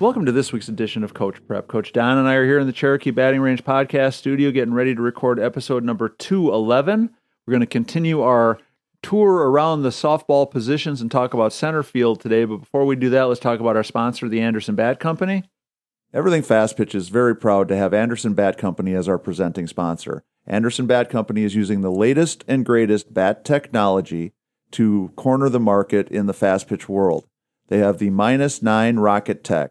Welcome to this week's edition of Coach Prep. Coach Don and I are here in the Cherokee Batting Range podcast studio getting ready to record episode number 211. We're going to continue our tour around the softball positions and talk about center field today. But before we do that, let's talk about our sponsor, the Anderson Bat Company. Everything Fast Pitch is very proud to have Anderson Bat Company as our presenting sponsor. Anderson Bat Company is using the latest and greatest bat technology to corner the market in the fast pitch world. They have the minus 9 rocket tech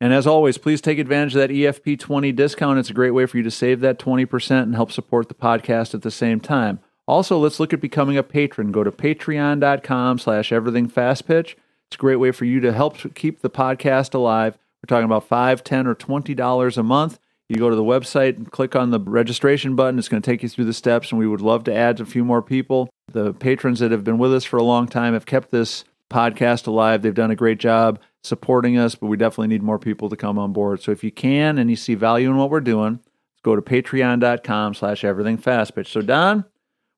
And as always, please take advantage of that EFP20 discount. It's a great way for you to save that 20% and help support the podcast at the same time. Also, let's look at becoming a patron. Go to patreon.com slash everythingfastpitch. It's a great way for you to help keep the podcast alive. We're talking about $5, 10 or $20 a month. You go to the website and click on the registration button. It's going to take you through the steps, and we would love to add a few more people. The patrons that have been with us for a long time have kept this podcast alive. They've done a great job supporting us, but we definitely need more people to come on board. So if you can and you see value in what we're doing, go to patreon.com slash everything fast pitch. So Don,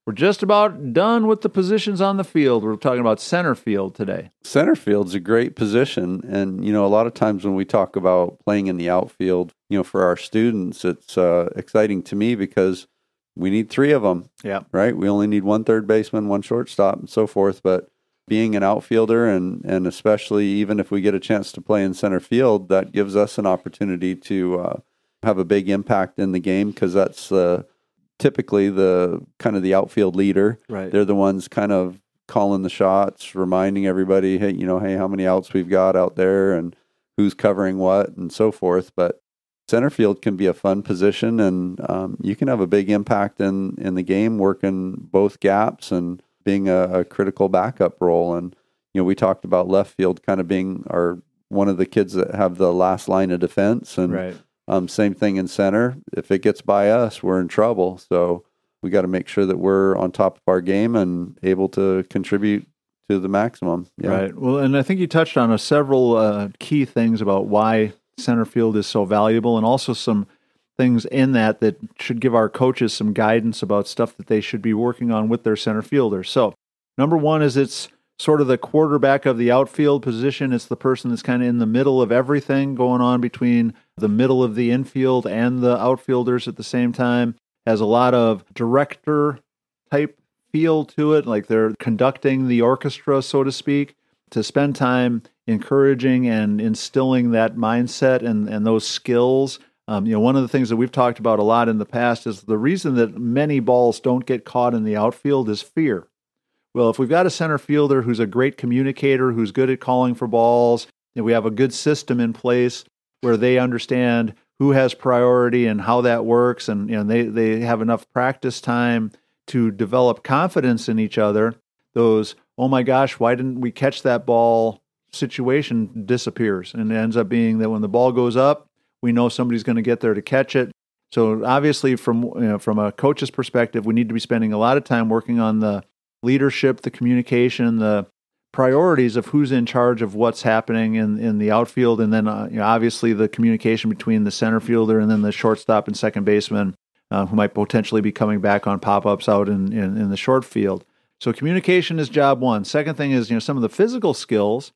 we're just about done with the positions on the field. We're talking about center field today. Center field's a great position. And, you know, a lot of times when we talk about playing in the outfield, you know, for our students, it's uh, exciting to me because we need three of them. Yeah. Right. We only need one third baseman, one shortstop, and so forth. But being an outfielder and and especially even if we get a chance to play in center field, that gives us an opportunity to uh, have a big impact in the game because that's uh, typically the kind of the outfield leader. Right. They're the ones kind of calling the shots, reminding everybody, hey, you know, hey, how many outs we've got out there and who's covering what and so forth. But center field can be a fun position and um, you can have a big impact in in the game working both gaps and being a, a, critical backup role. And you know, we talked about left field kind of being our one of the kids that have the last line of defense, and right. um, same thing in center. If it gets by us, we're in trouble. So we got to make sure that we're on top of our game and able to contribute to the maximum. Yeah. Right. Well, and I think you touched on a several uh, key things about why center field is so valuable, and also some things in that that should give our coaches some guidance about stuff that they should be working on with their center fielder. So, number one is it's sort of the quarterback of the outfield position. It's the person that's kind of in the middle of everything going on between the middle of the infield and the outfielders at the same time. Has a lot of director type feel to it, like they're conducting the orchestra, so to speak, to spend time encouraging and instilling that mindset and, and those skills um, you know, one of the things that we've talked about a lot in the past is the reason that many balls don't get caught in the outfield is fear. Well, if we've got a center fielder who's a great communicator, who's good at calling for balls, and we have a good system in place where they understand who has priority and how that works, and you know, they, they have enough practice time to develop confidence in each other, those, oh my gosh, why didn't we catch that ball situation disappears. And ends up being that when the ball goes up, we know somebody's going to get there to catch it. So obviously, from you know, from a coach's perspective, we need to be spending a lot of time working on the leadership, the communication, the priorities of who's in charge of what's happening in, in the outfield, and then uh, you know, obviously the communication between the center fielder and then the shortstop and second baseman, uh, who might potentially be coming back on pop ups out in, in, in the short field. So communication is job one. Second thing is you know some of the physical skills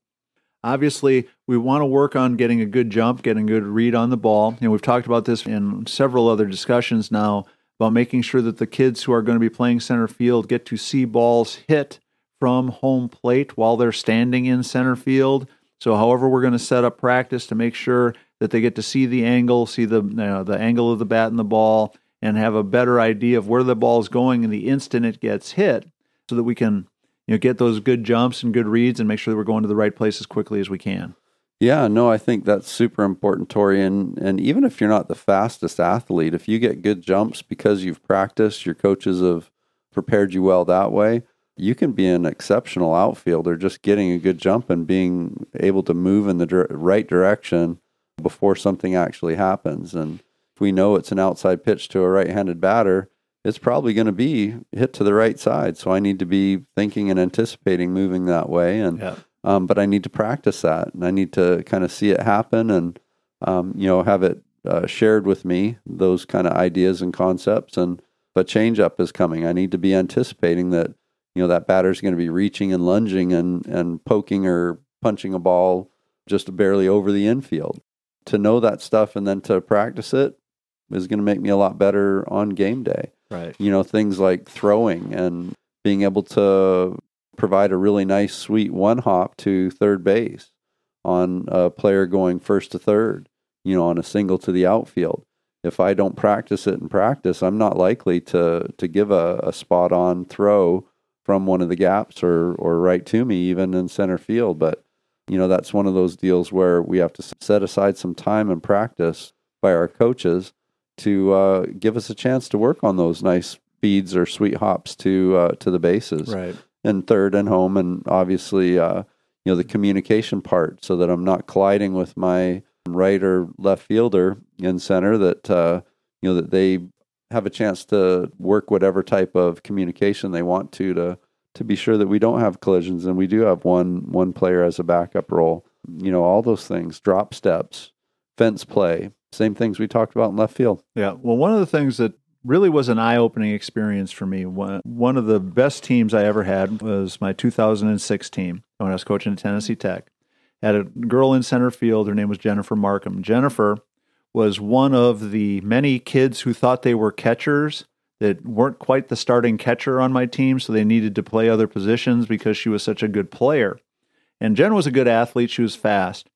Obviously, we want to work on getting a good jump, getting a good read on the ball. Know, we've talked about this in several other discussions now about making sure that the kids who are going to be playing center field get to see balls hit from home plate while they're standing in center field. So, however, we're going to set up practice to make sure that they get to see the angle, see the you know, the angle of the bat and the ball, and have a better idea of where the ball is going in the instant it gets hit, so that we can you know get those good jumps and good reads and make sure that we're going to the right place as quickly as we can. Yeah, no, I think that's super important, Tori. And and even if you're not the fastest athlete, if you get good jumps because you've practiced, your coaches have prepared you well that way, you can be an exceptional outfielder just getting a good jump and being able to move in the right direction before something actually happens. And if we know it's an outside pitch to a right-handed batter, it's probably going to be hit to the right side. So I need to be thinking and anticipating moving that way. And Yeah. um, but I need to practice that, and I need to kind of see it happen, and um, you know have it uh, shared with me those kind of ideas and concepts. And but change up is coming. I need to be anticipating that you know that batter's going to be reaching and lunging and and poking or punching a ball just barely over the infield. To know that stuff and then to practice it is going to make me a lot better on game day Right. you know things like throwing and being able to provide a really nice sweet one hop to third base on a player going first to third you know on a single to the outfield if i don't practice it in practice i'm not likely to to give a, a spot on throw from one of the gaps or or right to me even in center field but you know that's one of those deals where we have to set aside some time and practice by our coaches to uh, give us a chance to work on those nice feeds or sweet hops to uh, to the bases Right. and third and home, and obviously uh, you know the communication part, so that I'm not colliding with my right or left fielder in center. That uh, you know that they have a chance to work whatever type of communication they want to to to be sure that we don't have collisions and we do have one one player as a backup role. You know all those things, drop steps, fence play, same things we talked about in left field. Yeah. Well, one of the things that really was an eye-opening experience for me. One, one of the best teams I ever had was my 2006 team when I was coaching at Tennessee mm-hmm. Tech. Had a girl in center field. Her name was Jennifer Markham. Jennifer was one of the many kids who thought they were catchers that weren't quite the starting catcher on my team, so they needed to play other positions because she was such a good player. And Jen was a good athlete. She was fast.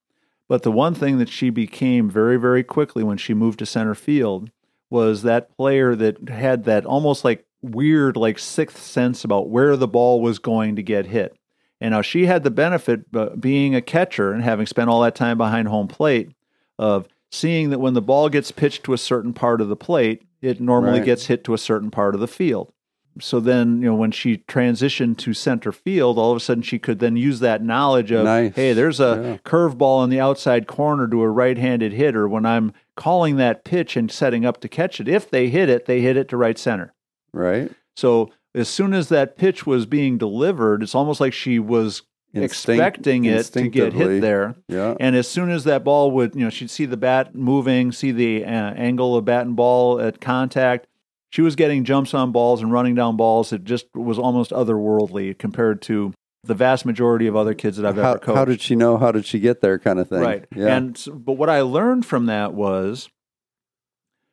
But the one thing that she became very, very quickly when she moved to center field was that player that had that almost like weird, like sixth sense about where the ball was going to get hit. And now she had the benefit, uh, being a catcher and having spent all that time behind home plate, of seeing that when the ball gets pitched to a certain part of the plate, it normally Right. gets hit to a certain part of the field. So then, you know, when she transitioned to center field, all of a sudden she could then use that knowledge of, Nice. hey, there's a Yeah. curveball in the outside corner to a right-handed hitter. When I'm calling that pitch and setting up to catch it, if they hit it, they hit it to right center. Right? So as soon as that pitch was being delivered, it's almost like she was Instinct- expecting it to get hit there. Yeah. And as soon as that ball would, you know, she'd see the bat moving, see the uh, angle of bat and ball at contact. She was getting jumps on balls and running down balls. It just was almost otherworldly compared to the vast majority of other kids that I've how, ever coached. how did she know? How did she get there? Kind of thing. Right. Yeah. And but what I learned from that was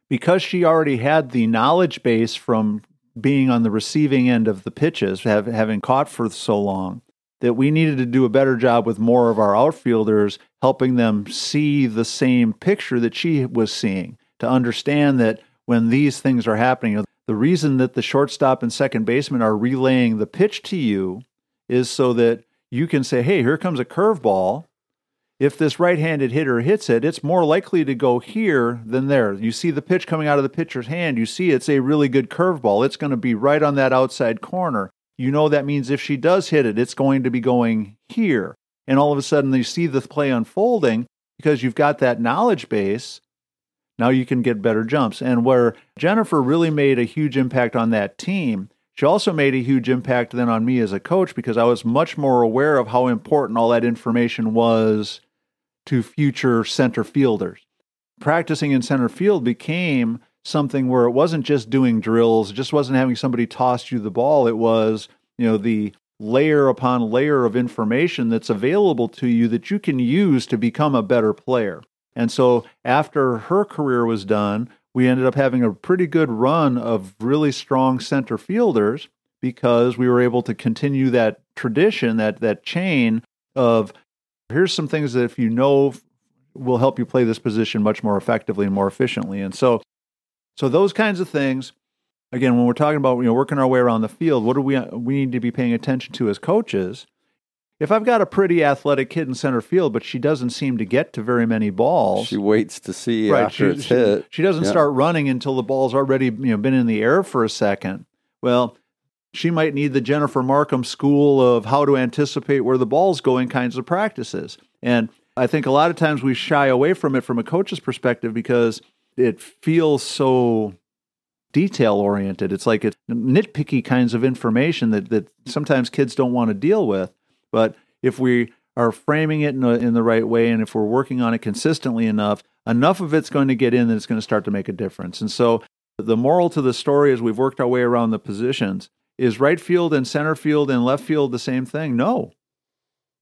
because she already had the knowledge base from being on the receiving end of the pitches, have, having caught for so long, that we needed to do a better job with more of our outfielders, helping them see the same picture that she was seeing, to understand that when these things are happening, the reason that the shortstop and second baseman are relaying the pitch to you is so that you can say, hey, here comes a curveball if this right-handed hitter hits it, it's more likely to go here than there. You see the pitch coming out of the pitcher's hand. You see it's a really good curveball. It's going to be right on that outside corner. You know that means if she does hit it, it's going to be going here. And all of a sudden you see the play unfolding because you've got that knowledge base. Now you can get better jumps. And where Jennifer really made a huge impact on that team, she also made a huge impact then on me as a coach because I was much more aware of how important all that information was to future center fielders. Practicing in center field became something where it wasn't just doing drills, it just wasn't having somebody toss you the ball. It was, you know, the layer upon layer of information that's available to you that you can use to become a better player. And so after her career was done, we ended up having a pretty good run of really strong center fielders because we were able to continue that tradition, that that chain of here's some things that if you know will help you play this position much more effectively and more efficiently. And so so those kinds of things again when we're talking about you know working our way around the field, what do we we need to be paying attention to as coaches? If I've got a pretty athletic kid in center field, but she doesn't seem to get to very many balls, she waits to see right, after she, it's she- hit. she doesn't Yeah. start running until the ball's already you know been in the air for a second. Well, she might need the Jennifer Markham school of how to anticipate where the ball's going kinds of practices. And I think a lot of times we shy away from it from a coach's perspective because it feels so detail oriented. It's like it's nitpicky kinds of information that that sometimes kids don't want to deal with. But if we are framing it in, a, in the right way, and if we're working on it consistently enough, enough of it's going to get in that it's going to start to make a difference. And so the moral to the story as we've worked our way around the positions is right field and center field and left field the same thing? No,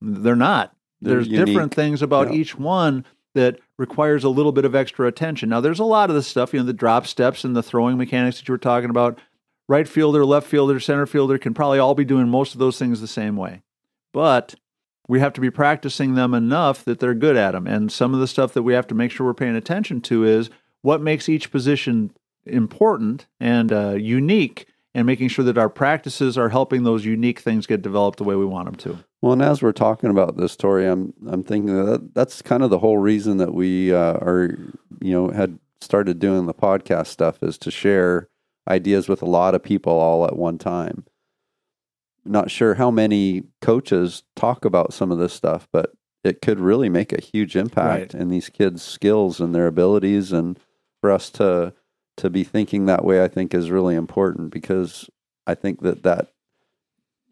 they're not. They're There's unique. different things about Yeah. each one that requires a little bit of extra attention. Now, there's a lot of the stuff, you know, the drop steps and the throwing mechanics that you were talking about. Right fielder, left fielder, center fielder can probably all be doing most of those things the same way. But we have to be practicing them enough that they're good at them. And some of the stuff that we have to make sure we're paying attention to is what makes each position important and uh, unique, and making sure that our practices are helping those unique things get developed the way we want them to. Well, and as we're talking about this story, I'm I'm thinking that that's kind of the whole reason that we uh, are, you know, had started doing the podcast stuff is to share ideas with a lot of people all at one time. Not sure how many coaches talk about some of this stuff, but it could really make a huge impact Right. in these kids' skills and their abilities, and for us to to be thinking that way, I think is really important because I think that that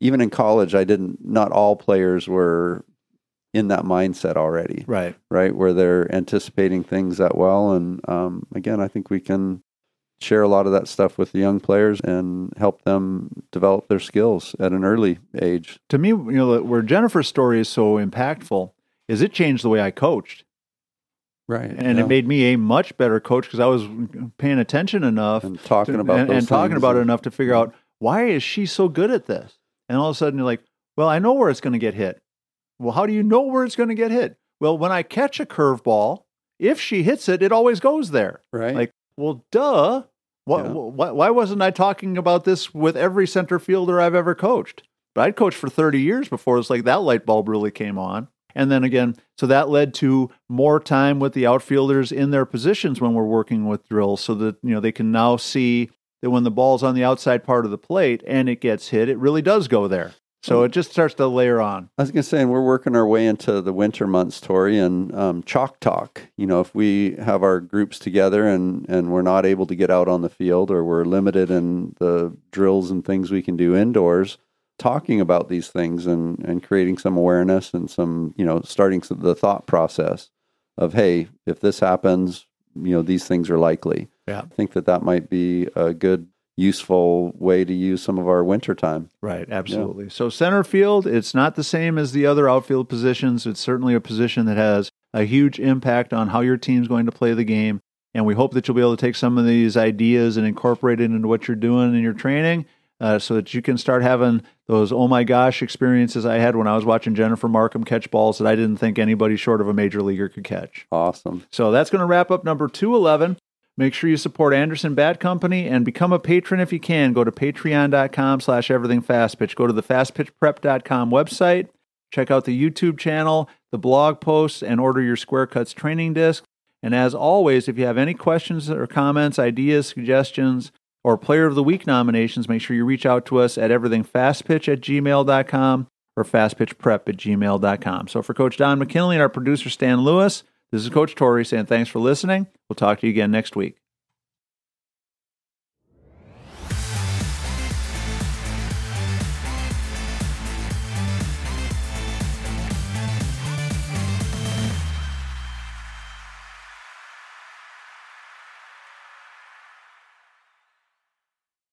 even in college, I didn't. Not all players were in that mindset already, Right. right? Where they're anticipating things that well, and um, again, I think we can share a lot of that stuff with the young players and help them develop their skills at an early age. To me, you know, where Jennifer's story is so impactful is it changed the way I coached. Right, and it made me a much better coach because I was paying attention enough and talking to- about and, those and talking about it enough to figure out why is she so good at this? And all of a sudden you're like, well, I know where it's going to get hit. Well, how do you know where it's going to get hit? Well, when I catch a curveball, if she hits it, it always goes there. right. Like, well, duh. Why, why, why wasn't I talking about this with every center fielder I've ever coached? But I'd coached for 30 years before it's like that light bulb really came on. And then again, so that led to more time with the outfielders in their positions when we're working with drills so that, you know, they can now see that when the ball's on the outside part of the plate and it gets hit, it really does go there. So it just starts to layer on. I was going to say, and we're working our way into the winter months, Tori, and um, chalk talk. You know, if we have our groups together and, and we're not able to get out on the field or we're limited in the drills and things we can do indoors, talking about these things and, and creating some awareness and some, you know, starting the thought process of, hey, if this happens, you know, these things are likely. Yeah. I think that that might be a good, useful way to use some of our winter time. Right, absolutely. So center field, it's not the same as the other outfield positions. It's certainly a position that has a huge impact on how your team's going to play the game. And we hope that you'll be able to take some of these ideas and incorporate it into what you're doing in your training uh, so that you can start having those oh my gosh experiences I had when I was watching Jennifer Markham catch balls that I didn't think anybody short of a major leaguer could catch. Awesome. So that's going to wrap up number 211. Make sure you support Anderson Bat Company and become a patron if you can. Go to patreon.com slash everythingfastpitch. Go to the fastpitchprep.com website. Check out the YouTube channel, the blog posts, and order your Square Cuts training disc. And as always, if you have any questions or comments, ideas, suggestions, or Player of the Week nominations, make sure you reach out to us at everythingfastpitch at gmail.com or fastpitchprep at gmail.com. So for Coach Don McKinley and our producer Stan Lewis, this is Coach Torrey saying thanks for listening. We'll talk to you again next week.